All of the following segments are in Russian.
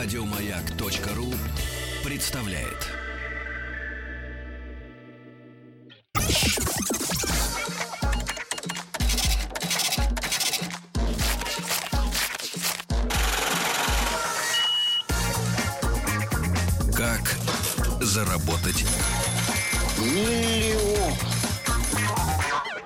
Радиомаяк.ру представляет. Как заработать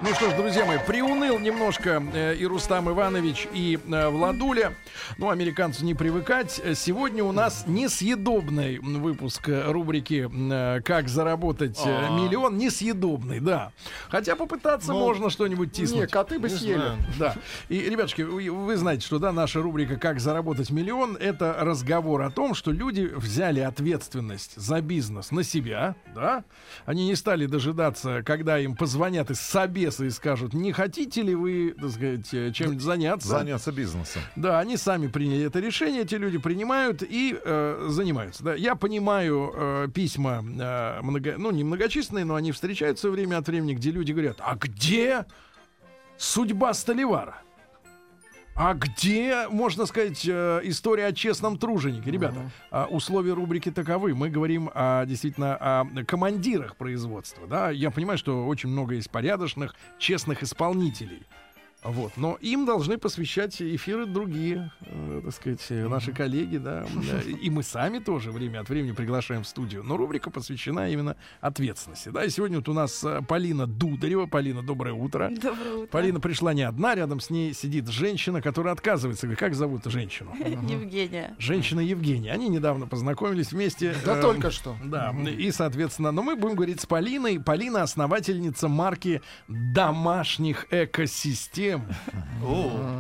Ну что ж, друзья мои, приуныл немножко э, и Рустам Иванович, и э, Владуля. Ну, американцу не привыкать. Сегодня у нас несъедобный выпуск э, рубрики э, «Как заработать э, А. миллион». Несъедобный, да. Хотя попытаться Ну, можно что-нибудь тиснуть. Не, коты бы Не съели. знаю. Да. И, ребятушки, вы, вы знаете, что да, наша рубрика «Как заработать миллион» — это разговор о том, что люди взяли ответственность за бизнес на себя, да. Они не стали дожидаться, когда им позвонят из собеса и скажут, не хотите ли вы, так сказать, э, чем-нибудь заняться. Заняться бизнесом. Да, они сами приняли это решение, эти люди принимают и э, занимаются. Да. Я понимаю э, письма, э, много, ну не многочисленные, но они встречаются время от времени, где люди говорят, а где судьба Столивара? А где, можно сказать, э, история о честном труженике? Ребята, а, условия рубрики таковы. Мы говорим о, действительно о командирах производства. Да? Я понимаю, что очень много есть порядочных, честных исполнителей. Вот. Но им должны посвящать эфиры другие, э, так сказать, э, наши коллеги, да, и мы сами тоже время от времени приглашаем в студию. Но рубрика посвящена именно ответственности. Да, и сегодня вот у нас э, Полина Дударева. Полина, доброе утро. Доброе утро. Полина пришла не одна, рядом с ней сидит женщина, которая отказывается. Говорит, Как зовут женщину? Евгения. Женщина Евгения. Они недавно познакомились вместе. Да э, только что. Да, и, соответственно, но мы будем говорить с Полиной. Полина основательница марки домашних экосистем.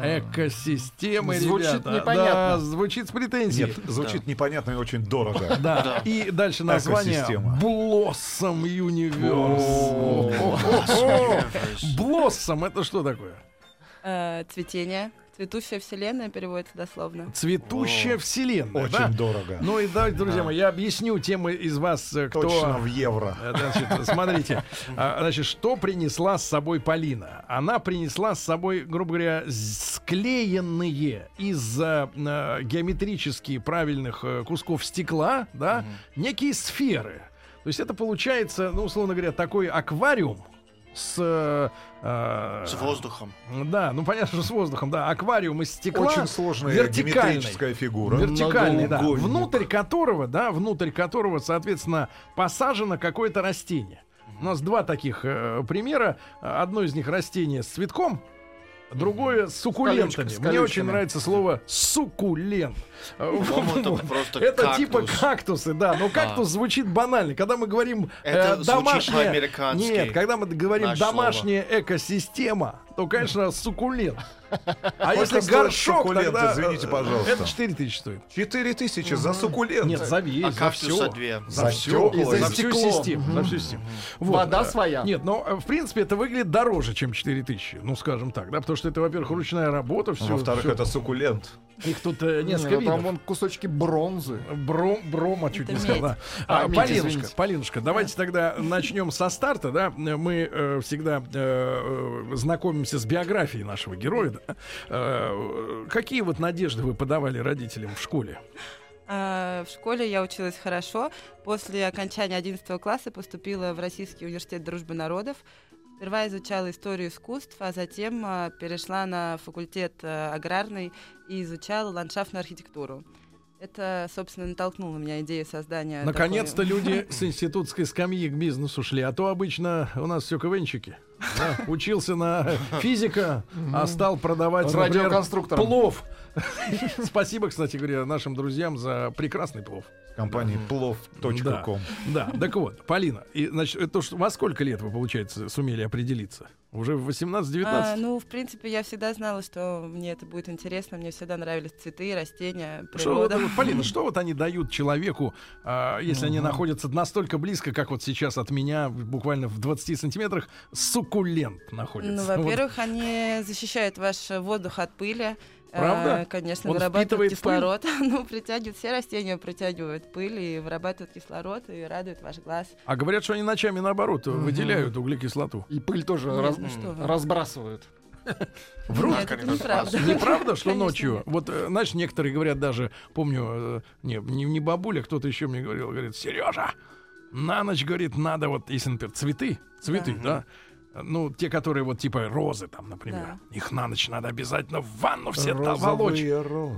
Экосистемы, Звучит ребята. непонятно. Да, звучит с претензией. Нет, звучит непонятно и очень дорого. Да. И дальше название Экосистема. Blossom Universe. Blossom это что такое? Э, цветение. Цветущая вселенная переводится дословно. Цветущая О, вселенная. Очень да? дорого. Ну и да, друзья мои, я объясню тем из вас, э, кто... Точно в евро. Э, Значит, смотрите, а, значит, что принесла с собой Полина? Она принесла с собой, грубо говоря, склеенные из э, э, геометрически правильных кусков стекла, да, некие сферы. То есть это получается, ну, условно говоря, такой аквариум с... э, С воздухом. Да, ну понятно, что с воздухом, да. Аквариум из стекла. Очень сложная геометрическая фигура. Вертикальный, да. Внутрь которого, да, внутрь которого, соответственно, посажено какое-то растение. У нас два таких э, примера. Одно из них растение с цветком, другое с суккулентами. с Мне очень колючками. нравится слово суккулент. По-моему, это кактус. типа кактусы, да. Но кактус звучит банально. Когда мы говорим э, домашняя... Нет, когда мы говорим домашняя экосистема, то, конечно, суккулент. А если горшок, суккулент, тогда... извините, э, пожалуйста? Это 4 тысячи стоит. 4 тысячи за суккулент. Нет, за весь, А за все. За все. За, всю систему. За всю систему. Вода э, своя. Нет, но э, в принципе это выглядит дороже, чем 4 тысячи. Ну, скажем так, да, потому что это, во-первых, ручная работа, все. Во-вторых, это суккулент. Их тут э, Не, несколько ну там видов. вон кусочки бронзы. Бром, брома чуть Это не сказал. медь. да. А, А, Полинушка, извините. Полинушка, давайте тогда начнем со старта, да. Мы э, всегда знакомимся с биографией нашего героя. Э, какие вот надежды вы подавали родителям в школе? А, В школе я училась хорошо. После окончания 11 класса поступила в Российский университет дружбы народов. Сперва изучала историю искусств, а затем а, перешла на факультет а, аграрный и изучала ландшафтную архитектуру. Это, собственно, натолкнуло меня идею создания... Наконец-то такой- люди с институтской скамьи к бизнесу шли, а то обычно у нас все КВНчики. Да, Учился на физика, а стал продавать например, Радиоконструктором. плов. Спасибо, кстати говоря, нашим друзьям за прекрасный плов. Компании plov.com. Да, так вот, Полина, и, значит, это что, во сколько лет вы, получается, сумели определиться? Уже в 18-19? А, ну, в принципе, я всегда знала, что мне это будет интересно. Мне всегда нравились цветы, растения, Что вот, природа. вот, Полина, что вот они дают человеку, а, если они находятся настолько близко, как вот сейчас от меня, буквально в 20 сантиметрах, суккулент находится? Ну, Вот. во-первых, они защищают ваш воздух от пыли. Правда? А, конечно, Он вырабатывают впитывает кислород. ну, притягивают, все растения притягивают пыль и вырабатывают кислород и радуют ваш глаз. А говорят, что они ночами, наоборот, выделяют углекислоту. И пыль тоже Нет, раз- ну разбрасывают. Врут. Нет, это неправда. Неправда, что Конечно ночью? нет. Вот, э, знаешь, некоторые говорят даже, помню, э, не, не, не бабуля, кто-то еще мне говорил, говорит, Сережа, на ночь, говорит, надо вот, если, например, цветы, цветы, да, ну, те, которые вот типа розы там, например, их на ночь надо обязательно в ванну все волочь,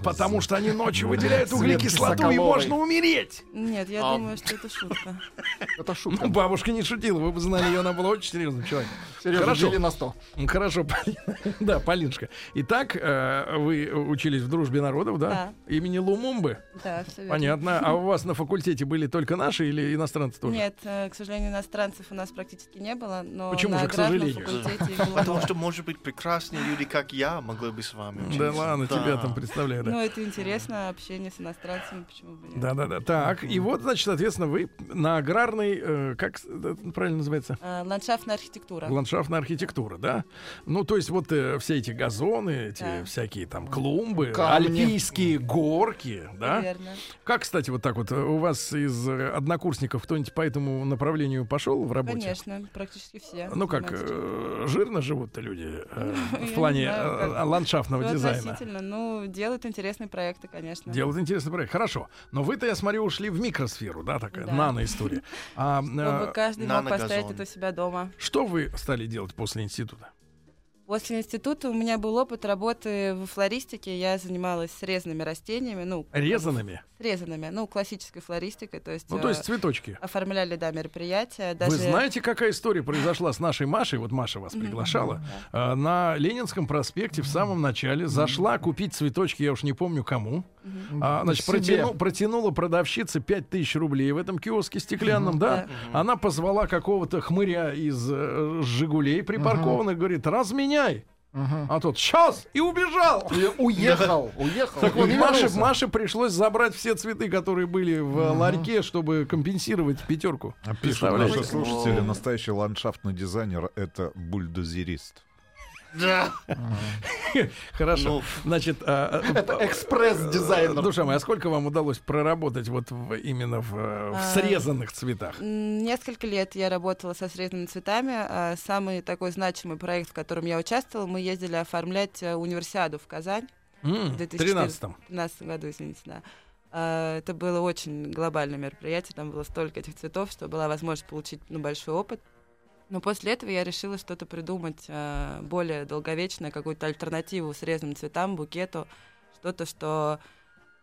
потому что они ночью выделяют углекислоту, и можно умереть. Нет, я А. думаю, что это шутка. Это шутка. Ну, бабушка не шутила, вы бы знали ее, она была очень серьезным человеком. Сережа, Хорошо. на 100. Ну, Хорошо, да, Полинушка. Итак, э, вы учились в дружбе народов, да? Имени Лумумбы. Да, все верно. Понятно. А у вас на факультете были только наши или иностранцы тоже? Нет, э, к сожалению, иностранцев у нас практически не было, но Почему же, сожалению? Потому что, может быть, прекрасные люди, как я, могли бы с вами учиться. Да ладно, тебя там представляю, да. Ну, это интересно, общение с иностранцами, почему бы нет. Да, да, да. Так, и вот, значит, соответственно, вы на аграрной, э, как это правильно называется? А, Ландшафтная архитектура. Ландшафтная архитектура, да? Ну, то есть вот э, все эти газоны, эти всякие там клумбы, альпийские горки, да? Верно. Как, кстати, вот так вот, э, у вас из э, однокурсников кто-нибудь по этому направлению пошел в работе? Конечно, практически все. Ну как, э, жирно живут-то люди э, в не плане знаю, э, ландшафтного Всё дизайна. относительно. Ну, делают интересные проекты, конечно. Делают интересный проект. Хорошо. Но вы-то, я смотрю, ушли в микросферу, да, такая Да. нано-история. А, Чтобы э, каждый мог наногазон. поставить это у себя дома. что вы стали делать после института? После института у меня был опыт работы в флористике. Я занималась срезанными растениями, ну, Резанными? срезанными, ну, классической флористикой, то есть, Ну, то э, есть цветочки. оформляли, да, мероприятия. Даже... Вы знаете, какая история произошла с нашей Машей? Вот Маша вас приглашала. э, На Ленинском проспекте в самом начале зашла купить цветочки, я уж не помню кому. А, значит, протяну- протянула продавщице 5000 рублей в этом киоске стеклянном, да? Она позвала какого-то хмыря из э, «Жигулей» припаркованных, говорит, разменяй. А тот сейчас и убежал. И Уехал, уехал. Так вот, Маше. Маше пришлось забрать все цветы, которые были в э, ларьке, чтобы компенсировать пятерку. А Пишут наши слушатели, настоящий ландшафтный дизайнер — это бульдозерист. Да. Хорошо. Ну, Значит, а, а, Это экспресс-дизайнер. душа моя, а сколько вам удалось проработать вот именно в, А, срезанных цветах? Несколько лет я работала со срезанными цветами. Самый такой значимый проект, в котором я участвовала, мы ездили оформлять э, универсиаду в Казань в В 2014 13 2013 году, извините, да. Это было очень глобальное мероприятие, там было столько этих цветов, что была возможность получить ну, большой опыт. Но после этого я решила что-то придумать а, более долговечное, какую-то альтернативу срезанным цветам, букету, что-то, что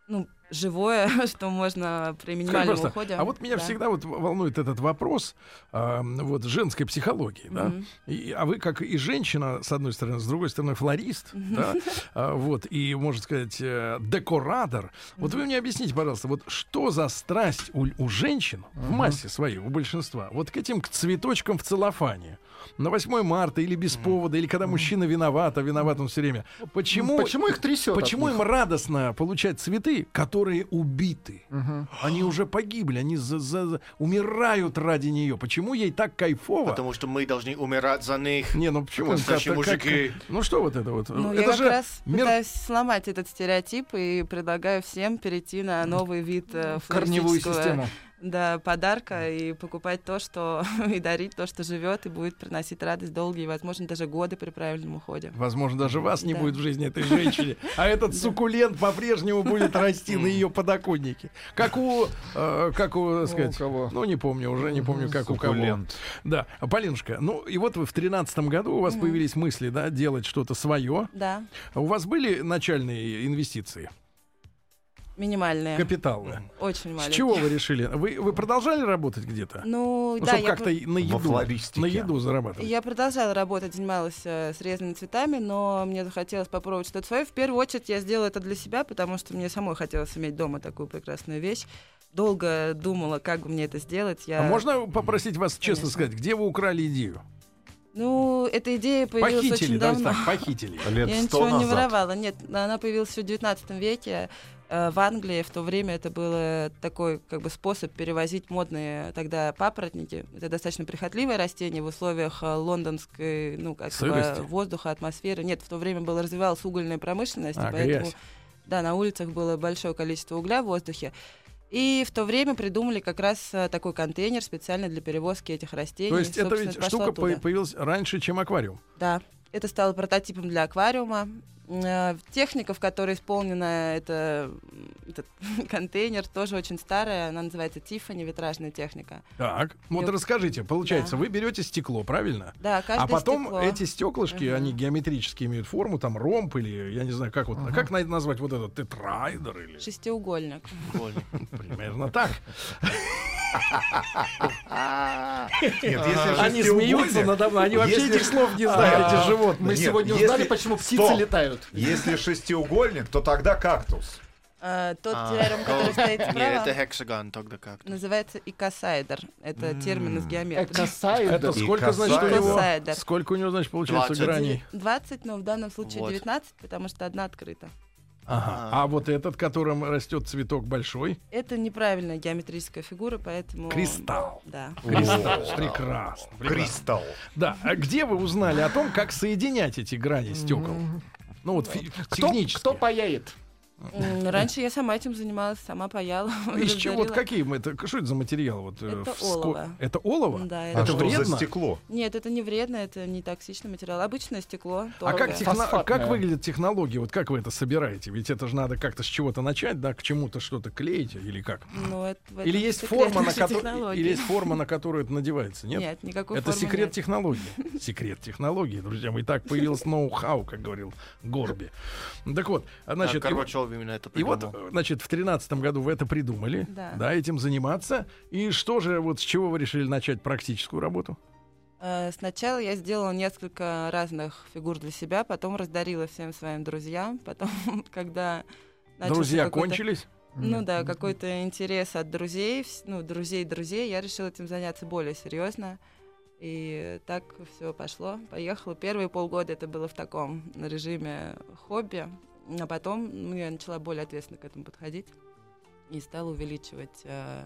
ну, живое, что можно при Скажи, минимальном пожалуйста, уходе. А вот меня да. всегда вот волнует этот вопрос а, вот женской психологии, да? Мгм. И, а вы как и женщина, с одной стороны, с другой стороны, флорист, да? А, вот, и, можно сказать, э, декоратор. Вот вы мне объясните, пожалуйста, вот что за страсть у, у женщин, в массе своей, у большинства, вот к этим к цветочкам в целлофане, на 8 марта или без повода, или когда мужчина виноват, а виноват он все время. Почему, Почему их трясет? почему им радостно получать цветы, которые убиты? Они уже погибли, они за- за- за- умирают ради нее. Почему ей так кайфово? потому что мы должны умирать за них. Не, ну почему? Как- как- мужики. ну что вот это вот? Ну, это я как же раз мер- пытаюсь сломать этот стереотип и предлагаю всем перейти на новый вид э, Корневую систему. Да, подарка и покупать то, что и дарить то, что живет и будет приносить радость долгие, возможно, даже годы при правильном уходе. Возможно, даже вас не Да. будет в жизни этой женщины, а этот суккулент по-прежнему будет расти на ее подоконнике. Как у, э, как у, так сказать, кого? ну не помню, уже не помню, как у кого. Суккулент. Да, Полинушка, ну и вот вы в тринадцатом году у вас появились мысли, да, делать что-то свое. Да, У вас были начальные инвестиции, минимальные, капиталы? очень С маленькие. чего вы решили? Вы, вы продолжали работать где-то? Ну, Ну, да, чтобы я, как-то и на еду, флористике. на еду зарабатывать. я продолжала работать, занималась э, срезанными цветами, но мне захотелось попробовать что-то свое. В первую очередь я сделала это для себя, потому что мне самой хотелось иметь дома такую прекрасную вещь. Долго думала, как бы мне это сделать. Я... А можно попросить вас честно Конечно. сказать, где вы украли идею? Ну, эта идея появилась Похитили, очень давайте давно. так, похитили. Лет Я ничего не назад. воровала. Нет, она появилась в 19 веке в Англии. В то время это был такой как бы способ перевозить модные тогда папоротники. Это достаточно прихотливое растение в условиях э, лондонской, ну, как бы воздуха, атмосферы. Нет, в то время была развивалась угольная промышленность, А, поэтому грязь. да, на улицах было большое количество угля в воздухе. И в то время придумали как раз э, такой контейнер специально для перевозки этих растений. То есть это ведь штука оттуда. по- появилась раньше, чем аквариум. Да. Это стало прототипом для аквариума. Э, Техника, в которой исполнена это, этот контейнер, тоже очень старая. Она называется Тиффани, витражная техника. Так, вот расскажите, получается, Да. вы берете стекло, правильно? Да, каждое А потом стекло. эти стеклышки, Мгм. они геометрически имеют форму, там ромб или я не знаю, как вот, как на- назвать вот этот тетрайдер или Шестиугольник. Примерно так. Нет, если Они смеются надо мной, они вообще если- этих слов не знают, А, эти животные. Мы Нет, сегодня если- узнали, почему птицы Стоп. летают. Если шестиугольник, то тогда кактус. А, Тот А, террариум, который стоит Нет, справа, это хексагон тогда как. называется икосайдер. Это термин из геометрии. Экосайдер. Это сколько, значит, у него... Сколько у него, значит, получается 20. граней? 20, но в данном случае Вот. 19, потому что одна открыта. Ага. А вот этот, которым растет цветок большой, Это неправильная геометрическая фигура, поэтому... кристалл. Да. Кристалл. Прекрасно. прекрасно. Кристалл. Да. А где вы узнали о том, как соединять эти грани стекол? Ну вот фи- Кто, технически. кто паяет? Раньше я сама этим занималась, сама паяла. Из чего? Вот какие мы это? Что это за материал? Вот, э, Это олово. Это олово? Да, А это... Это что вредно? за стекло? Нет, это не вредно, это не токсичный материал. Обычное стекло. А как, техно- как выглядит технология? Вот как вы это собираете? Ведь это же надо как-то с чего-то начать, да, к чему-то что-то клеить или как? Ну, это, Или есть форма, на которую или есть форма, на которую это надевается? Нет. Нет, никакой Это формы секрет нет. технологии. Секрет технологии, друзья мои. Так появилось ноу-хау, как говорил Горби. Так вот, а, значит, и Горбачев именно это и вот, придумал. э, значит, в тринадцатом году вы это придумали, да. Да. этим заниматься. И что же, вот с чего вы решили начать практическую работу? Э, Сначала я сделала несколько разных фигур для себя, потом раздарила всем своим друзьям, потом, когда Друзья кончились? Ну да, какой-то интерес от друзей, ну, друзей друзей, я решила этим заняться более серьезно. И так все пошло, поехало. Первые полгода это было в таком режиме хобби, а потом ну, я начала более ответственно к этому подходить и стала увеличивать э,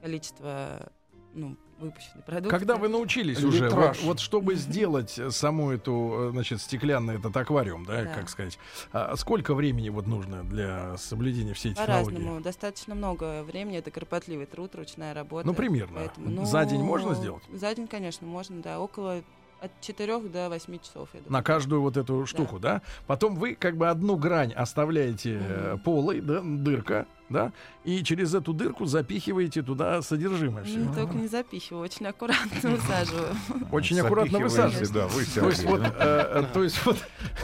количество ну, выпущенной продукции. Когда вы научились уже, вот, вот чтобы сделать э, саму эту, э, значит, стеклянный этот аквариум, да, Да. как сказать, а сколько времени вот нужно для соблюдения всей технологии? По-разному, достаточно много времени, это кропотливый труд, ручная работа. Ну, примерно. Поэтому, За день ну, можно сделать? За день, конечно, можно, да, около от 4 до 8 часов, я думаю. На каждую вот эту штуку, да. Потом вы как бы одну грань оставляете э, Мгм. полой, да, дырка, да, и через эту дырку запихиваете туда содержимое все. Ну, только не запихиваю, очень аккуратно высаживаю. Очень аккуратно высаживаете. Да, вы То есть вот, э, э, то есть вот,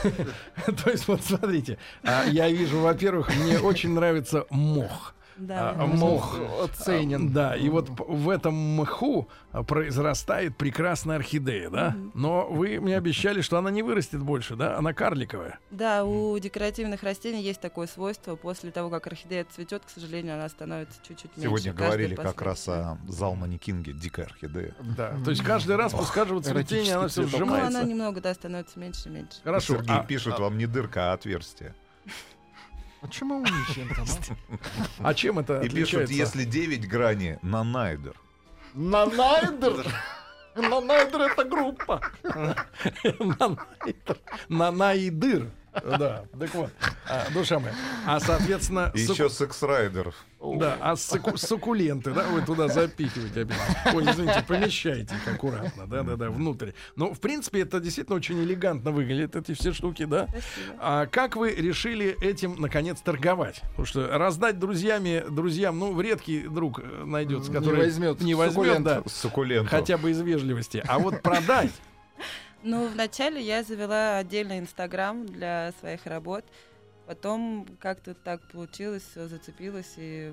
то есть вот, смотрите, а, я вижу, во-первых, мне очень нравится мох. Да, А, да. мох. Оценен. Да, и вот в этом мху а, произрастает прекрасная орхидея, да? Но вы мне обещали, что она не вырастет больше, да? Она карликовая. Да, у декоративных растений есть такое свойство. После того, как орхидея цветет, к сожалению, она становится чуть-чуть меньше. Сегодня говорили как раз о Залмане Кинге «Дикая орхидея». Да. То есть каждый раз после каждого цветения она все цветок. Ну, она сжимается. немного, да, становится меньше и меньше. Хорошо. Сергей А, пишет вам не дырка, а отверстие. Почему умничаем там, а? а чем это И пишут, отличается? если 9 граней на найдер. Нанайдер? Нанайдер это группа. Нанаидр. Нанаидыр. Да, так вот, а, душа моя. А, соответственно, еще секс-райдер. да, а суккуленты, да, вы туда запихиваете опять. Ой, извините, помещайте их аккуратно, да-да-да, внутрь. Ну, в принципе, это действительно очень элегантно выглядит, эти все штуки, да? Спасибо. А как вы решили этим, наконец, торговать? Потому что раздать друзьями, друзьям, ну, редкий друг э, найдется, Не который возьмет не возьмет, суккулент. да, Суккулентов. хотя бы из вежливости. А вот продать, Ну, вначале я завела отдельный Инстаграм для своих работ. Потом как-то так получилось, все зацепилось и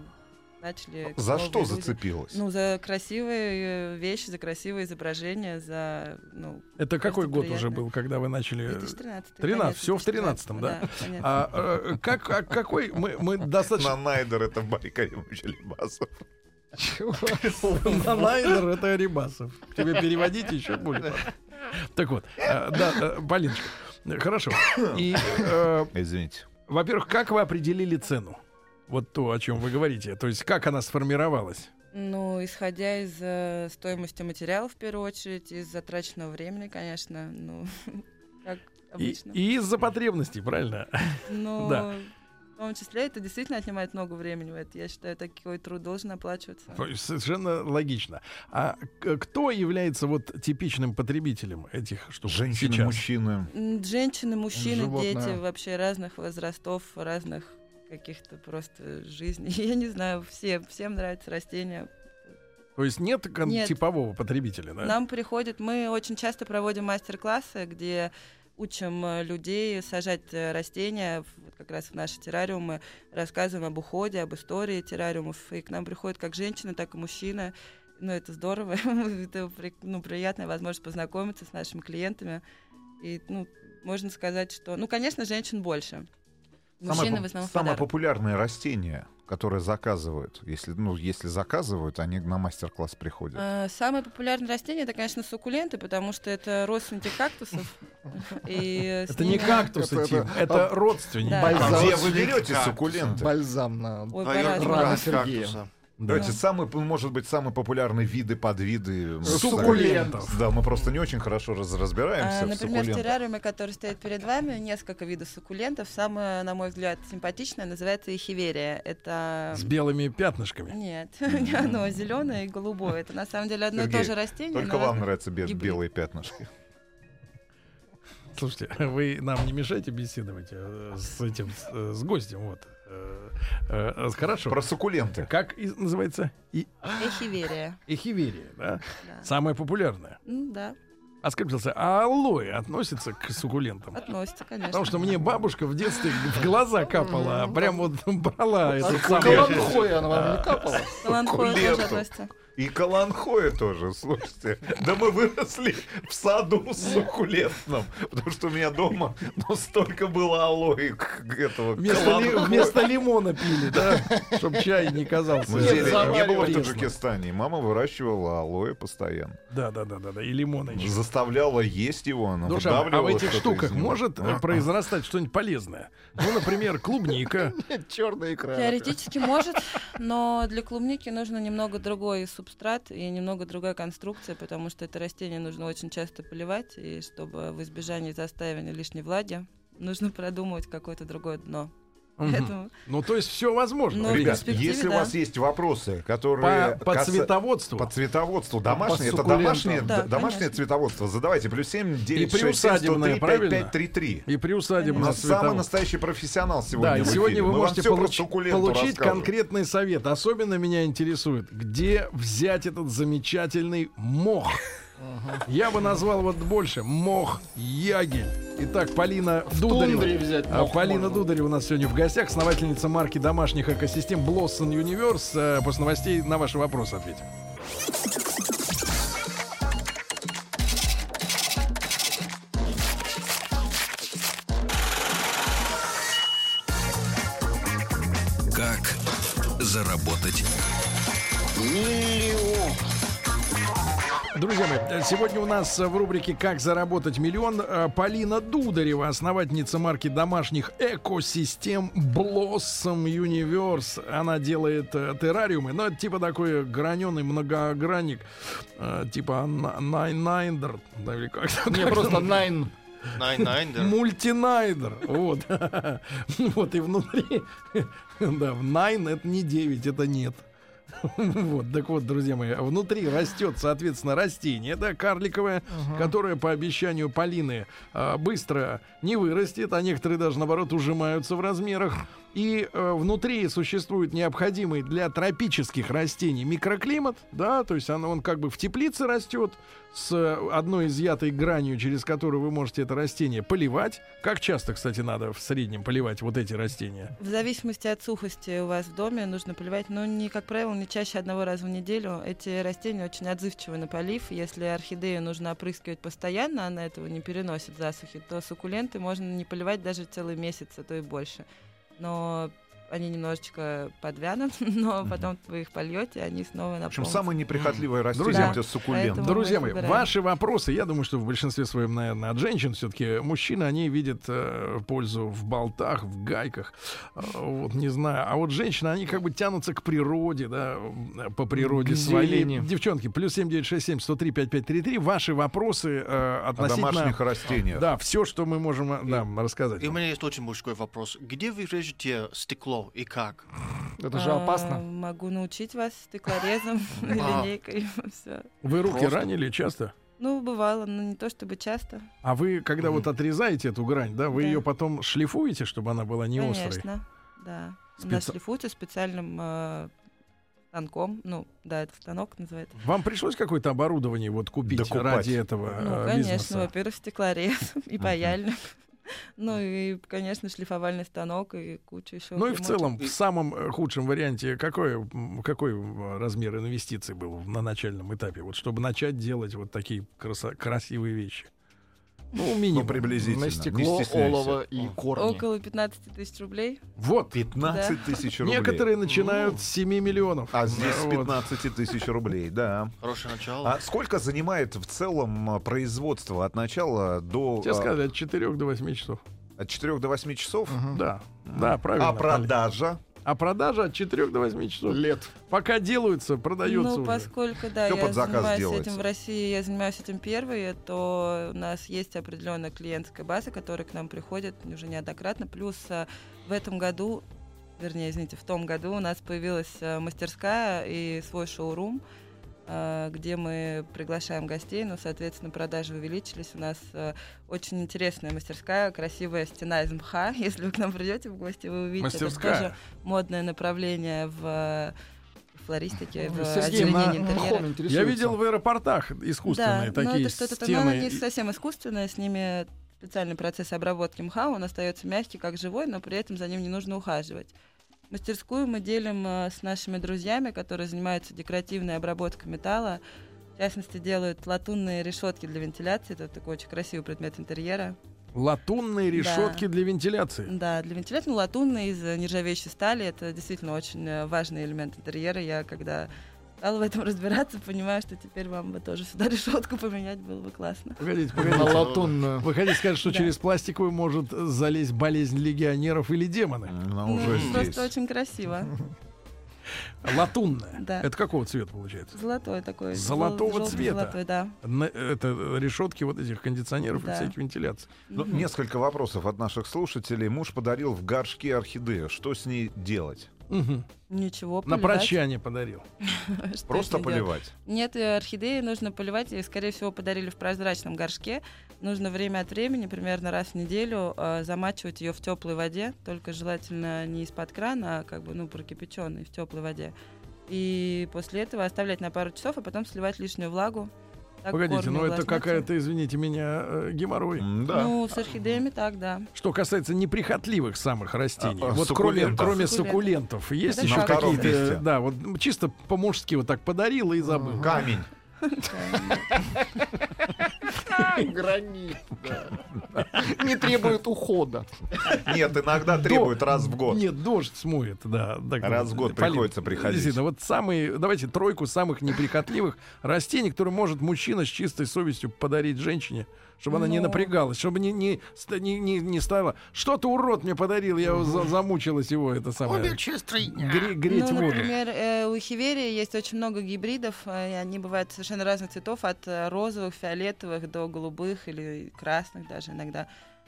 начали... За что люди. зацепилось? Ну, за красивые э, вещи, за красивые изображения, за, ну, это какой год приятно. уже был, когда вы начали? 2013. 13, конец всё в 2013, 13-м, да? конец. А, э, как, а какой мы, мы достаточно... На найдер это Барри Каримович Алибасов. Найдер это Арибасов. Тебе переводить еще будет. Так вот, э, да, э, Полиночка, хорошо. И, э, Извините. во-первых, как вы определили цену? Вот то, о чем вы говорите. То есть, как она сформировалась? Ну, исходя из э, стоимости материала, в первую очередь, из затраченного времени, конечно, ну, как И, обычно. и из-за потребностей, правильно? Ну, да. Том числе это действительно отнимает много времени. Это, я считаю, такой труд должен оплачиваться. Совершенно логично. А кто является вот типичным потребителем этих штук Женщины, сейчас? мужчины. Женщины, мужчины, Животное. дети вообще разных возрастов, разных каких-то просто жизней. Я не знаю, все, всем нравятся растения. То есть нет, Нет. типового потребителя, да? Нам приходят, мы очень часто проводим мастер-классы, где учим э, людей сажать э, растения, вот как раз в наши террариумы, рассказываем об уходе, об истории террариумов. И к нам приходят как женщины, так и мужчины. Ну, это здорово. это ну, приятная возможность познакомиться с нашими клиентами. И, ну, можно сказать, что... Ну, конечно, женщин больше. Мужчины Самое, в основном самое подарок. популярное растение, которое заказывают, если, ну, если заказывают, они на мастер-класс приходят. Э, Самое популярное растение это, конечно, суккуленты, потому что это родственники кактусов. С Это не кактусы, Это- Тим, это- это родственники. А где вы берете суккуленты? Бальзам на... Брат Сергея. Кактуса. Да. Давайте, самый, может быть, самые популярные виды, подвиды. Суккулентов. Да, мы просто не очень хорошо раз- разбираемся А, в Например, в террариуме, который стоит перед вами, несколько видов суккулентов. Самое, на мой взгляд, симпатичное называется эхиверия. Это... С белыми пятнышками. Нет, не оно, зеленое и голубое. Это на самом деле одно и то же растение. Только вам нравятся бе- белые пятнышки. Слушайте, вы нам не мешайте беседовать э, с этим, с, э, с гостем, вот. Э, э, Хорошо. Про суккуленты. Как и- называется? И, Эхиверия. эхиверия, да? Да. Самая популярная. Да, А скажите, пожалуйста, а алоэ относится к суккулентам? относится, конечно. Потому что мне бабушка в детстве в глаза капала, а прям вот брала этот А самый... каланхой она вам не капала? Каланхоя тоже относится. И каланхоя тоже, слушайте. Да мы выросли в саду с суккулентным. Потому что у меня дома ну, столько было алоэ этого Вместо, ли- вместо лимона пили, да? Чтобы чай не казался. Мы зелень не было в. Таджикистане. Мама выращивала алоэ постоянно. Да, да, да, да, да. И лимона еще. Заставляла есть его, она Душа, а в этих штуках может э, произрастать что-нибудь полезное? Ну, например, клубника. Черная икра. Теоретически может, но для клубники нужно немного другой субстрат и немного другая конструкция, потому что это растение нужно очень часто поливать, и чтобы в избежании застаивания лишней влаги, нужно продумывать какое-то другое дно. Поэтому Ну, то есть все возможно. В Ребят, если у да. вас есть вопросы, которые... По, по каса- цветоводству. По цветоводству. Домашнее, это домашнее, Да, домашнее конечно. цветоводство. Задавайте. Плюс 7, 9, 6, 7, приусадебное, 103, правильно? 5, 5, 3, 3. И У приусадебное нас самый настоящий профессионал сегодня Да, и сегодня вы Мы можете получ- получить расскажем. конкретный совет. Особенно меня интересует, где взять этот замечательный мох. Я бы назвал вот больше мох ягель. Итак, Полина Дударева. тундре взять А, мох Полина можно. Дударева у нас сегодня в гостях, основательница марки домашних экосистем Blossom Universe. Э, После новостей на ваши вопросы ответим. Как заработать Друзья мои, сегодня у нас в рубрике «Как заработать миллион» э, Полина Дударева, основательница марки домашних экосистем Blossom Universe. Она делает э, террариумы, но это типа такой граненый многогранник, э, типа на- Найнайдер, да, или как Не, просто найн. Найн, найн, да. Мультинайдер. Вот. Вот и внутри. Да, в Nine это не 9, это нет. Вот, так вот, друзья мои, внутри растет, соответственно, растение, да, карликовое, которое по обещанию Полины а, быстро не вырастет, а некоторые даже, наоборот, ужимаются в размерах. И э, внутри существует необходимый для тропических растений микроклимат, да, то есть оно, он как бы в теплице растет с э, одной изъятой гранью, через которую вы можете это растение поливать. Как часто, кстати, надо в среднем поливать вот эти растения? в зависимости от сухости у вас в доме нужно поливать, но не, как правило, не чаще одного раза в неделю. Эти растения очень отзывчивы на полив. Если орхидею нужно опрыскивать постоянно, она этого не переносит засухи, то суккуленты можно не поливать даже целый месяц, а то и больше. Но они немножечко подвянут, но потом вы их польете, они снова В общем, самое неприхотливое растение Друзья, это суккулент. Друзья мои, ваши вопросы, я думаю, что в большинстве своем, наверное, от женщин все-таки мужчины, они видят э, пользу в болтах, в гайках, э, вот не знаю. А вот женщины, они как бы тянутся к природе, да, по природе своей. Девчонки, плюс семь девять шесть семь сто три пять пять три три. Ваши вопросы э, О относительно... домашних растениях. Да, все, что мы можем э, да, рассказать. И у меня есть очень мужской вопрос. Где вы режете стекло и как? Это же А, опасно. Могу научить вас стеклорезом, А. линейкой, все. Вы руки ранили часто? Ну, бывало, но не то чтобы часто. А вы, когда вот отрезаете эту грань, да, вы Да. ее потом шлифуете, чтобы она была не острой? Конечно, да. У нас Специ- шлифуется специальным э, станком. Ну, да, это станок называется. Вам пришлось какое-то оборудование вот купить Докупать. ради этого Ну, э, конечно, бизнеса? во-первых, стеклорез и паяльник. Ну и, конечно, шлифовальный станок и куча еще. Ну и в целом, в самом э, худшем варианте, какой, какой размер инвестиций был на начальном этапе, вот чтобы начать делать вот такие красивые вещи? Ну, Ну, минимум. приблизительно. На стекло, стесняйся. олово и корни. Около 15 тысяч рублей. Вот. 15 тысяч рублей. Некоторые начинают с 7 миллионов. А здесь с Вот. 15 тысяч рублей, да. Хорошее начало. А сколько занимает в целом а, производство от начала до... Тебе а, сказали, от 4 до 8 часов. От 4 до 8 часов? Да, да, правильно. А продажа? А продажа от 4 до 8 часов. Лет. Пока делаются, продается ну, уже. поскольку, да, Всё я под заказ занимаюсь делается. этим в России, я занимаюсь этим первой, то у нас есть определенная клиентская база, которая к нам приходит уже неоднократно. Плюс а, в этом году, вернее, извините, в том году у нас появилась а, мастерская и свой шоурум, где мы приглашаем гостей, ну, соответственно, продажи увеличились. У нас а, очень интересная мастерская, красивая стена из мха. Если вы к нам придете в гости, вы увидите. Это Мастерская. тоже модное направление в а, флористике, в Сергей на- интерьера. Я видел в аэропортах искусственные да, но такие это что-то, но стены. оно не совсем искусственное, с ними специальный процесс обработки мха, он остается мягкий, как живой, но при этом за ним не нужно ухаживать. Мастерскую мы делим э, с нашими друзьями, которые занимаются декоративной обработкой металла. В частности, делают латунные решетки для вентиляции. Это такой очень красивый предмет интерьера. Латунные Да. решетки для вентиляции. Да, для вентиляции ну, латунные из нержавеющей стали. Это действительно очень э, важный элемент интерьера. Я когда стала в этом разбираться, понимаю, что теперь вам бы тоже сюда решетку поменять было бы классно. Погодите, На погодите. латунную. Вы хотите сказать, что Да. через пластиковую может залезть болезнь легионеров или демоны? Ну, Ну, уже здесь. просто очень красиво. Латунная. Да. Это какого цвета получается? Золотой такой. Золотого жёл- цвета. Золотой, да. На- это решетки вот этих кондиционеров и Да. всяких вентиляций. Ну, Мгм. несколько вопросов от наших слушателей. Муж подарил в горшке орхидею. Что с ней делать? Мгм. Ничего, На поливать. прощание подарил. Просто поливать. Нет, э, орхидеи нужно поливать, и, скорее всего, подарили в прозрачном горшке. Нужно время от времени, примерно раз в неделю, э, замачивать ее в теплой воде, только желательно не из-под крана, а как бы, ну, прокипяченной в теплой воде. И после этого оставлять на пару часов, а потом сливать лишнюю влагу. Так Погодите, корни ну это какая-то, извините меня, э, геморрой. Да. Ну, с орхидеями так, да. Что касается неприхотливых самых растений, А, а, вот кроме, суккулентов. кроме Суккулентов. суккулентов, есть Это еще какие-то, да, вот чисто по-мужски вот так подарил и забыл. Камень. Гранит. Не требует ухода. Нет, иногда требует раз в год. Нет, дождь смоет, да. Раз в год приходится приходить. Вот самые, давайте тройку самых неприхотливых растений, которые может мужчина с чистой совестью подарить женщине, чтобы она не Ну. напрягалась, чтобы не, не, не, не, не стала. Что ты, урод, мне подарил, я за- замучилась его, это самое. Гре- греть ну, воду. например, э, у хиверии есть очень много гибридов, э, и они бывают совершенно разных цветов, от э, розовых, фиолетовых до голубых или красных даже иногда.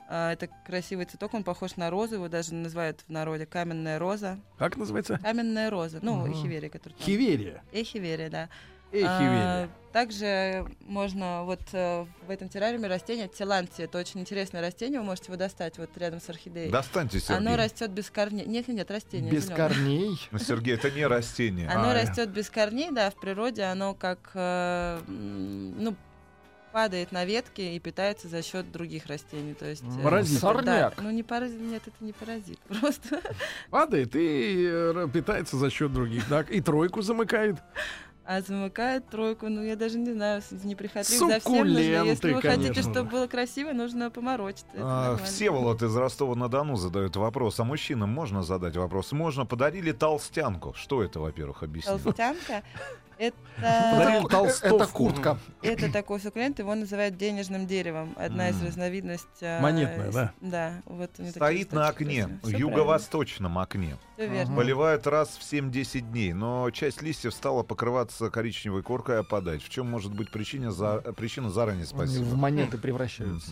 А, Это красивый цветок, он похож на розу, его даже называют в народе каменная роза. Как называется? Каменная роза, ну, Мгм. эхиверия, который там. Хиверия. Эхиверия, да. А, также можно вот э, в этом террариуме растение теланти. Это очень интересное растение, вы можете его достать вот рядом с орхидеей. Достаньте, Оно Сергей. растет без корней. Нет, нет, нет, растение. Без зелёное. корней. Ну, Сергей, это не растение. Оно А, растет без корней, да, в природе оно как, э, ну, падает на ветки и питается за счет других растений. То есть, э, Паразит. да, Сорняк. ну, не паразит, нет, это не паразит, просто. Падает и э, питается за счет других. Так, и тройку замыкает. А замыкает тройку, ну я даже не знаю, с- неприхотлив за всем нужно. Если вы хотите, конечно чтобы же. было красиво, нужно поморочиться. это А. Всеволод из Ростова-на-Дону задает вопрос. А мужчинам можно задать вопрос? Можно. Подарили толстянку. Что это, во-первых, объясни? Толстянка. Это, Подарили толстовку. Это куртка. это такой суккулент, его называют денежным деревом. Одна из разновидностей. а, Монетная, да? Да. Вот Стоит на окне, юго-восточном окне. Поливают раз в 7-10 дней, но часть листьев стала покрываться коричневой коркой и опадать. В чем может быть причина, за... причина заранее Они в спасибо? монеты превращаются.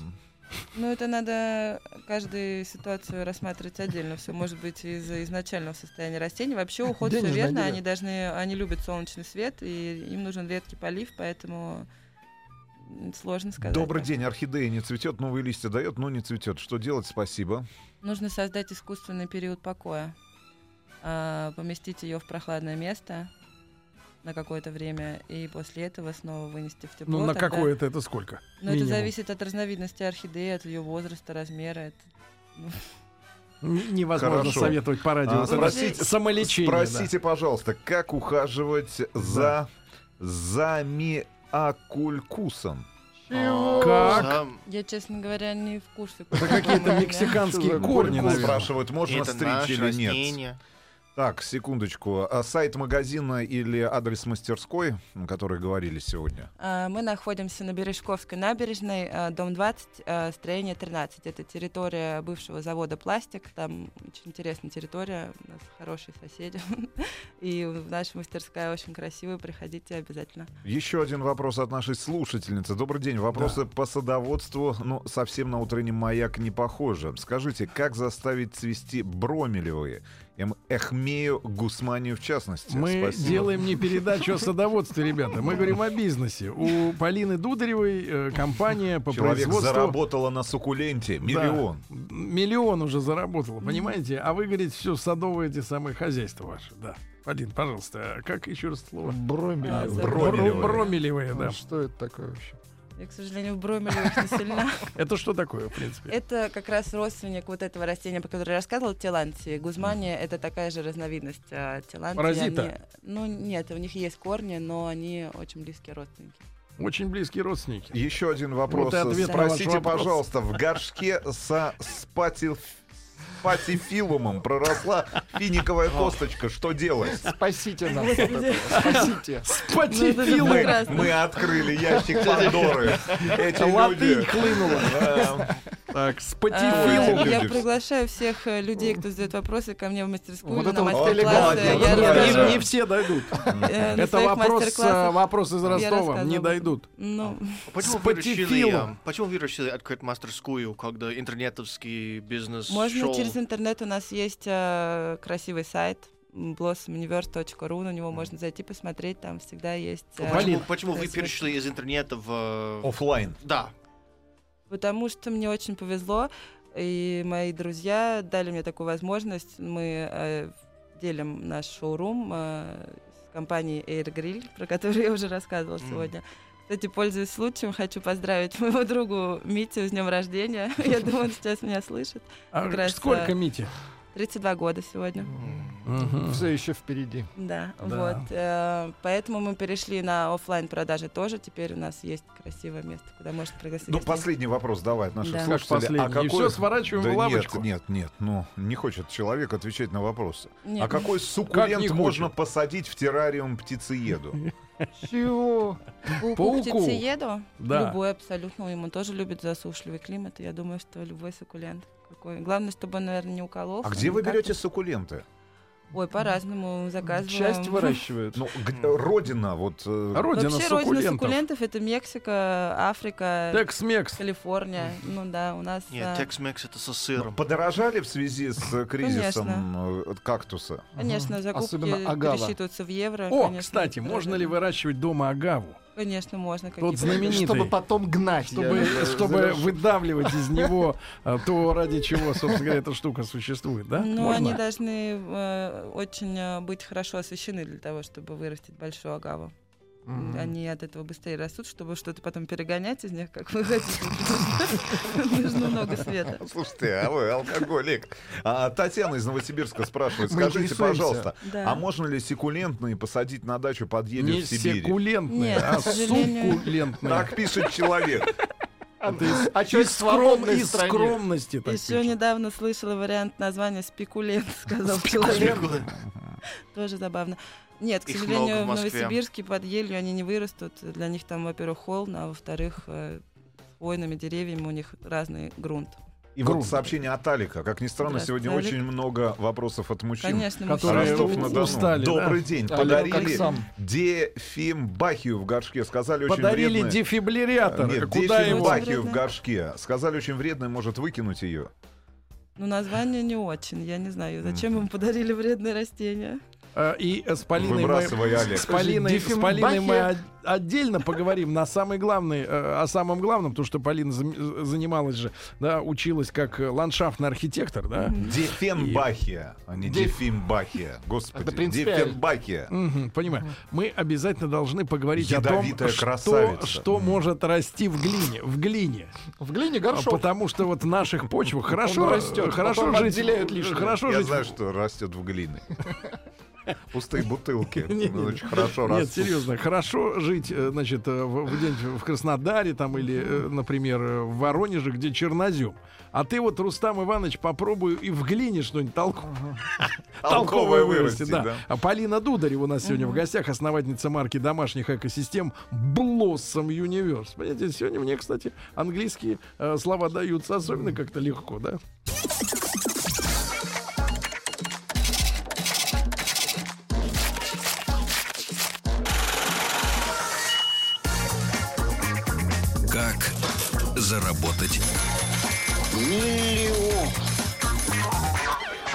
Ну, это надо каждую ситуацию рассматривать отдельно. Все может быть из-за изначального состояния растений. Вообще уход все верно. Они должны, они любят солнечный свет, и им нужен редкий полив, поэтому сложно сказать. Добрый день, орхидея не цветет, новые листья дает, но не цветет. Что делать? Спасибо. Нужно создать искусственный период покоя. А, поместить ее в прохладное место на какое-то время, и после этого снова вынести в тепло. Ну, на какое-то это сколько? Ну, это зависит от разновидности орхидеи, от ее возраста, размера. Это... Н- Невозможно Хорошо. советовать по радио. А, спросите- самолечение. да. Спросите, пожалуйста, как ухаживать за замиакулькусом? Как? Сам- Я, честно говоря, не в курсе. Это какие-то мексиканские корни, наверное. Спрашивают, можно стричь или нет? Так, секундочку. А сайт магазина или адрес мастерской, о которой говорили сегодня? А, Мы находимся на Бережковской набережной, а, дом 20, а, строение 13. Это территория бывшего завода «Пластик». Там очень интересная территория, у нас хорошие соседи. И наша мастерская очень красивая, приходите обязательно. Еще один вопрос от нашей слушательницы. Добрый день. Вопросы по садоводству, ну, совсем на утренний маяк не похоже. Скажите, как заставить цвести бромелевые? Эм, Эхмею Гусманию в частности. Мы Спасибо. делаем не передачу о садоводстве, ребята. Мы говорим о бизнесе. У Полины Дударевой э, компания по Человек производству... заработала на суккуленте миллион. Да, миллион уже заработала, понимаете? А вы говорите, все садовые эти самые хозяйства ваши. Да. Полин, пожалуйста, а как еще раз слово? Бромель. А, Бромелевые. Бро- Бромелевые, да. А Что это такое вообще? Я, к сожалению, в бромелевых не сильна. Это что такое, в принципе? Это как раз родственник вот этого растения, про которое я рассказывала, телантии. Гузмания — это такая же разновидность а, телантии. Паразита? Ну, нет, у них есть корни, но они очень близкие родственники. Очень близкие родственники. Еще один вопрос. Вот Спросите, вопрос. пожалуйста, в горшке со спатил патифилумом проросла финиковая косточка. Что делать? Спасите нас. Спасите. Спатифилы! Мы, Прекрасно. мы открыли ящик Пандоры. Эти Латынь люди... хлынула. Так, А, спатифилум. люди Я приглашаю всех э, людей, кто задает вопросы, ко мне в мастерскую Вот это мастер-классы. Не, все дойдут. э, Это вопрос, э, из Ростова. Не дойдут. Ну, Почему С вы решили, патифилом. а, почему вы решили открыть мастерскую, когда интернетовский бизнес можно через интернет. У нас есть красивый сайт blossomuniverse.ru, на него можно зайти посмотреть, там всегда есть... Почему, почему вы перешли из интернета в... Оффлайн. Да. Потому что мне очень повезло, и мои друзья дали мне такую возможность. Мы э, делим наш шоурум э, с компанией Air Grill, про которую я уже рассказывала М. сегодня. Кстати, пользуясь случаем, хочу поздравить моего другу Митю с днем рождения. Я думаю, он сейчас меня слышит. А сколько, Мити? 32 года сегодня. Мгм. Все еще впереди. Да, Да. вот. э, поэтому мы перешли на оффлайн продажи тоже. Теперь у нас есть красивое место, куда можно пригласить. Ну, гостей. последний вопрос давай от наших Да. Как слушателей. последний? И всё, сворачиваем да в лавочку? Нет, нет, нет. Ну, не хочет человек отвечать на вопросы. Нет. А какой Как суккулент не можно посадить в террариум птицееду? Чего? Пауку, птицееду? Да. Любой абсолютно. Ему тоже любит засушливый климат. Я думаю, что любой суккулент. Какой. Главное, чтобы он, наверное, не уколол. А где вы берете суккуленты? Ой, по-разному заказываем. Часть выращивают. Ну, г- родина, вот... э, Родина Вообще, родина суккулентов. суккулентов — это Мексика, Африка, Текс-мекс. Калифорния. Ну да, у нас... Нет, а, Tex-Mex это со ну, сыром. Подорожали в связи с э, кризисом э, кактуса? Конечно, закупки Особенно агава. пересчитываются в евро. О, конечно, кстати, можно ли выращивать дома агаву? Конечно, можно. Тот какие-то- знаменитый. Чтобы потом гнать. Чтобы, я чтобы завершу. выдавливать из него а, то, ради чего, собственно говоря, эта штука существует, да? Ну, Можно? они должны э, очень э, быть хорошо освещены для того, чтобы вырастить большую агаву. Мгм. Они от этого быстрее растут, чтобы что-то потом перегонять из них, как вы хотите. Нужно много света. Слушайте, а вы алкоголик. А, Татьяна из Новосибирска спрашивает, скажите, пожалуйста, Да. а можно ли секулентные посадить на дачу под елью Не в Сибири? секулентные, Нет, а суккулентные. Так пишет человек. Из, А чё из скром- стране? скромности. так Еще пишут. недавно слышала вариант названия спекулент, сказал человек. Тоже забавно. Нет, к Их сожалению, много в в. Новосибирске под елью они не вырастут. Для них там, во-первых, холодно, а во-вторых, э, с хвойными деревьями у них разный грунт. И вот Грубо. сообщение от Алика. Как ни странно, сегодня Алик. очень много вопросов от мужчин. Конечно, Которые мужчины. Ростов-на-Дону. устали, да? Добрый день. Алло, Подарили дефимбахию в горшке. Сказали очень Подарили вредное. дефибриллятор. Нет, Куда его? дефимбахию в Вредно. горшке. Сказали очень вредное, может выкинуть ее. Ну, название не очень, я не знаю. Зачем им подарили вредные растения? Э, И э, с Полиной мы, Олег. с Полиной, с Полиной мы отдельно поговорим на самый главный, э, о самом главном, потому что Полина занималась же, да, училась как ландшафтный архитектор, да. Дефенбахия, а не Деф- дефимбахия. Господи, дефенбахия. Понимаю. Мы обязательно должны поговорить о том, что, что может расти в глине. В глине. В глине горшок. Потому что вот в наших почвах хорошо, растет, хорошо жить, лишнее. хорошо Я жить. знаю, что растет в глине. Пустые бутылки. Ну, Очень хорошо Нет, серьезно, хорошо жить, э, значит, э, в, Краснодаре там или, э, например, в Воронеже, где чернозем. А ты вот, Рустам Иванович, попробуй и в глине что-нибудь толк- толковое да. А Полина Дударева у нас сегодня в гостях, основательница марки домашних экосистем Blossom Universe. Понимаете, сегодня мне, кстати, английские слова даются особенно как-то легко, да? Заработать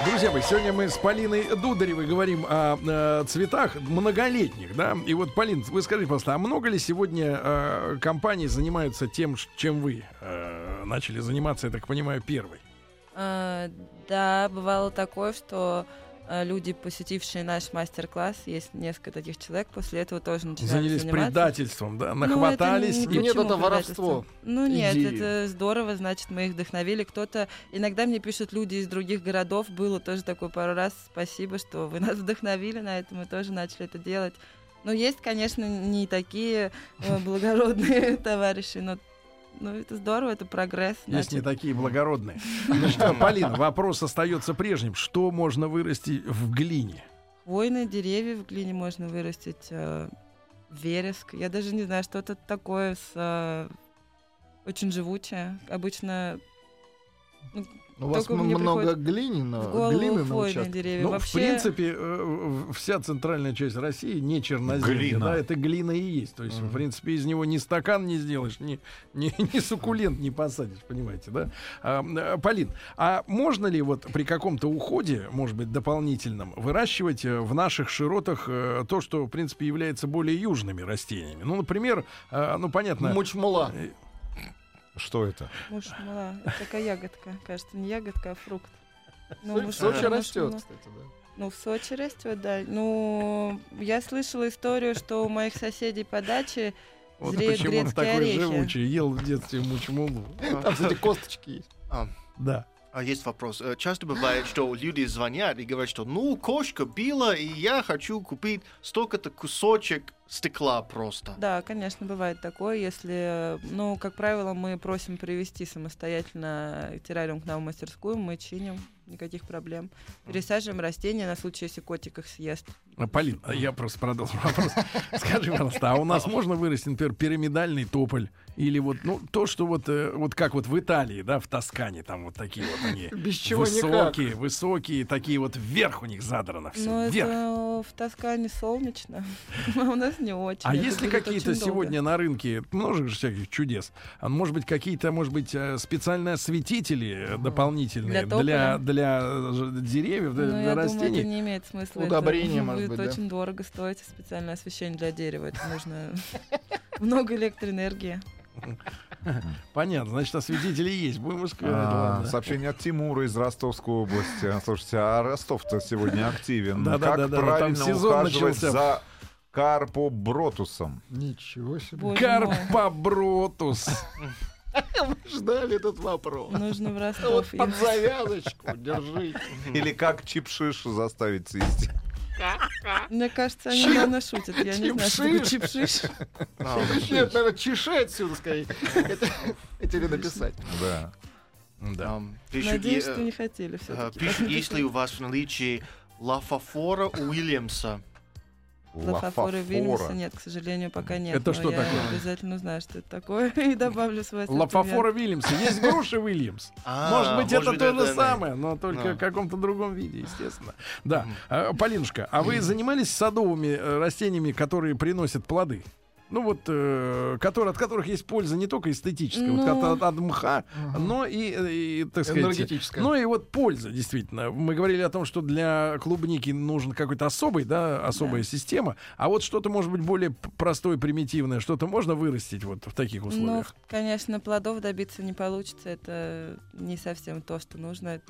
Друзья мои, сегодня мы с Полиной Дударевой говорим о э, цветах многолетних, да. И вот, Полин, вы скажите, пожалуйста, а много ли сегодня э, компаний занимаются тем, чем вы э, начали заниматься, я так понимаю, первой? А, Да, бывало такое, что люди, посетившие наш мастер-класс, есть несколько таких человек, после этого тоже начинают Занялись заниматься. предательством, да, Ну, это нахватались. ни- и- ни к Нет, это воровство. Ну нет, идеи. это здорово, значит, мы их вдохновили. Кто-то, иногда мне пишут люди из других городов, было тоже такое пару раз, спасибо, что вы нас вдохновили на это, мы тоже начали это делать. Но есть, конечно, не такие э, благородные товарищи, но ну, это здорово, это прогресс. Есть не такие благородные. Значит, Полин, вопрос остается прежним. Что можно вырасти в глине? Хвойные деревья в глине можно вырастить, э, вереск. Я даже не знаю, что это такое с э, очень живучее. Обычно У вас много голову глины на участке. Ну, Вообще, в принципе, э, в- вся центральная часть России не черноземье, да, это глина и есть. То есть, в принципе, из него ни стакан не сделаешь, ни, ни, ни суккулент не посадишь, понимаете, да? А, э, Полин, а можно ли вот при каком-то уходе, может быть, дополнительном, выращивать э, в наших широтах то, что, в принципе, является более южными растениями? Ну, например, ну, понятно... Мучмула. Что это? мушмула. Это такая ягодка. Кажется, не ягодка, а фрукт. Ну, В Сочи растет, кстати, да. Ну, в Сочи растет, да. Ну, я слышала историю, что у моих соседей по даче Вот зреют почему он такой орехи. живучий, ел в детстве мучмулу. Там, кстати, косточки есть. Да. А есть вопрос. Э, Часто бывает, что люди звонят и говорят, что ну, кошка била, и я хочу купить столько-то кусочек стекла просто. Да, конечно, бывает такое, если, ну, как правило, мы просим привезти самостоятельно террариум к нам в мастерскую, мы чиним, никаких проблем. Пересаживаем растения на случай, если котик их съест. А, Полин, а я просто продолжу вопрос. Скажи, пожалуйста, а у нас можно вырастить, например, пирамидальный тополь? Или вот, ну, то, что вот, э, вот как вот в Италии, да, в Тоскане, там вот такие вот они Без чего никак. высокие, высокие, такие вот вверх у них задрано все, Ну, вверх. это в Тоскане солнечно, а у нас не очень. А Это есть ли какие-то очень долго. сегодня на рынке, много же всяких чудес, а может быть, какие-то, может быть, э, специальные осветители дополнительные Для для, для, э, деревьев, для, Ну, для я думаю, растений? это не имеет смысла. Удобрение, это может будет да? очень дорого стоить специальное освещение для дерева. Это нужно много электроэнергии. Понятно, значит, осветители есть. Будем искать. А. Сообщение от Тимура из Ростовской области. Слушайте, а Ростов-то сегодня активен. Да-да-да-да, как там правильно сезон ухаживать начался. за карпобротусом. Ничего себе. Карпобротус. Мы ждали этот вопрос. нужно в Вот Ростов. под ехать. завязочку держите. Или как чипшиш заставить цвести. Мне кажется, они наверное шутят. Я не знаю, что такое чипшиш. А, Нет, наверное, чеши отсюда скорее. Это- Это ли написать? Да. Да. ам, пишут, Надеюсь, что не хотели а, все-таки. пишут, есть ли у вас в наличии Лафафора Уильямса? Лафафора Вильнюса нет, к сожалению, пока нет. Это что я такое? обязательно узнаю, что это такое, и добавлю свой ассортимент. Лафафора Вильямса. Есть груши Вильямс. А, Может быть, это то же самое, но только в каком-то другом виде, естественно. Да. А, Полинушка, а вы занимались садовыми э, растениями, которые приносят плоды? Ну вот, э, которые, от которых есть польза не только эстетическая, вот Ну. от, от мха, но и, э, и, так сказать, Энергетическая. ну и вот польза, действительно. Мы говорили о том, что для клубники нужен какой-то особый, да, особая система. А вот что-то, может быть, более простое, примитивное, что-то можно вырастить вот в таких Ну, условиях? конечно, плодов добиться не получится. Это не совсем то, что нужно.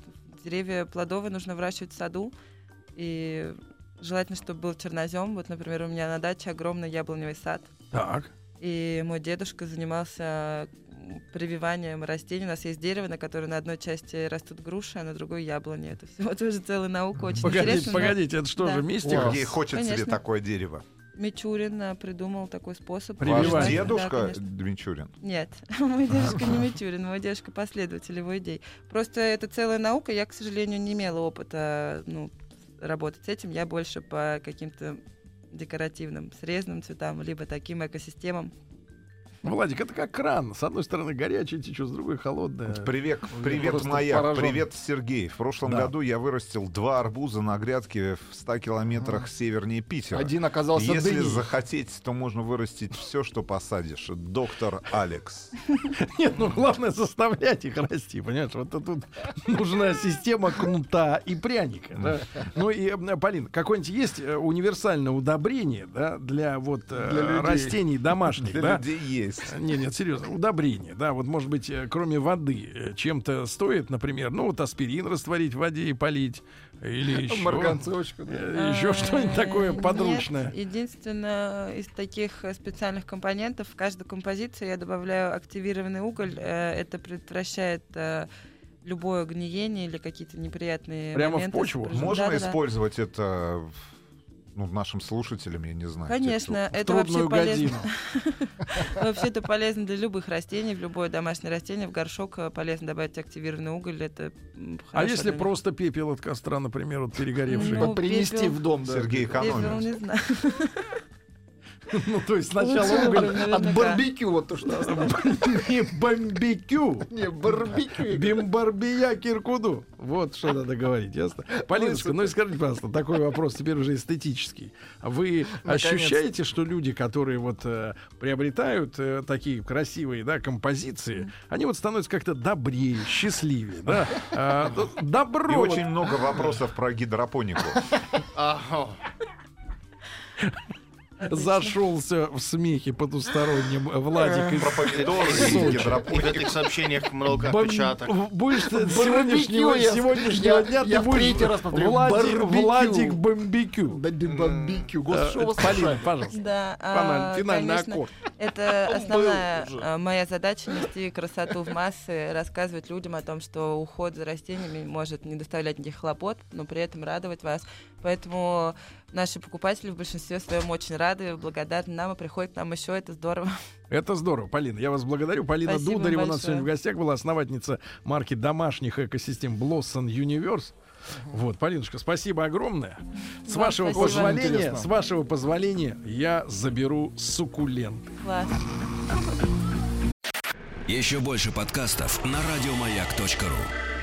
Деревья плодовые нужно выращивать в саду. И желательно, чтобы был чернозем. Вот, например, у меня на даче огромный яблоневый сад. Так. И мой дедушка занимался прививанием растений. У нас есть дерево, на котором на одной части растут груши, а на другой яблони. Это все тоже целая наука, очень Погодите, интересно. но погодите, это что Да. же, мистика? Класс. Сергей хочет себе Конечно. такое дерево. Мичурин а, придумал такой способ. Прививать. Ваш Да, дедушка конечно. Дмитрий Нет, мой дедушка не Мичурин, мой дедушка последователь его идей. Просто это целая наука. Я, к сожалению, не имела опыта ну, работать с этим. Я больше по каким-то декоративным срезным цветам, либо таким экосистемам. Владик, это как кран. С одной стороны горячий течет, с другой холодное. Привет, привет, маяк, поражен. привет, Сергей. В прошлом Да. году я вырастил два арбуза на грядке в 100 километрах севернее Питера. Один оказался Если дыней. захотеть, то можно вырастить все, что посадишь. Доктор Алекс. Нет, ну главное заставлять их расти, понимаешь? Вот это тут нужна система кнута и пряника. Да? Ну и, э, Полин, какое-нибудь есть э, универсальное удобрение да, для вот э, Для людей. растений домашних, Для да? людей есть. Не, нет, серьезно, удобрение, да, вот может быть, э, кроме воды, э, чем-то стоит, например, ну вот аспирин растворить в воде и полить, или еще, Марганцовочку. да. э, еще что-нибудь такое нет, подручное. единственное, из таких специальных компонентов в каждую композицию я добавляю активированный уголь. Это предотвращает любое гниение или какие-то неприятные Прямо в моменты. почву? сопряженные- Можно Да-да-да. использовать это в- ну, нашим слушателям, я не знаю. те, Конечно, В это вообще полезно. Вообще это полезно для любых растений, в любое домашнее растение. В горшок э, полезно добавить активированный уголь. Это А если просто пепел от костра, например, вот перегоревший? Ну, Принести в дом, да. Сергей экономит. Ну, то есть сначала уголь, От наверняка. барбекю вот то, что не бомбикю. Не, барбекю. Бимбарбия Киркуду. Вот что надо говорить, ясно? Полиночка, ну и скажите, пожалуйста, такой вопрос теперь уже эстетический. Вы ощущаете, что люди, которые вот э, приобретают э, такие красивые, да, композиции, они вот становятся как-то добрее, счастливее, да? А, добро. И очень много вопросов про гидропонику. Зашелся в смехе потустороннем Владик из Сочи. И в этих сообщениях много в- Будешь сегодняшнего, сегодняшнего дня я ты будешь Владик. Владик Бомбикю. Да барбекю. Э, Господи, что вас Полина, пожалуйста. Да, Финальный, а, финальный аккорд. Это основная а, моя задача нести красоту в массы, рассказывать людям о том, что уход за растениями может не доставлять никаких хлопот, но при этом радовать вас. Поэтому наши покупатели в большинстве своем очень рады, благодарны нам и приходят к нам еще. Это здорово. Это здорово, Полина. Я вас благодарю. Полина Спасибо Дударева у нас большое. сегодня в гостях была основательница марки домашних экосистем Blossom Universe. Вот, Полинушка, спасибо огромное. С Вам вашего спасибо. позволения, интересно. с вашего позволения, я заберу суккулент. Класс. Еще больше подкастов на радиомаяк.ру.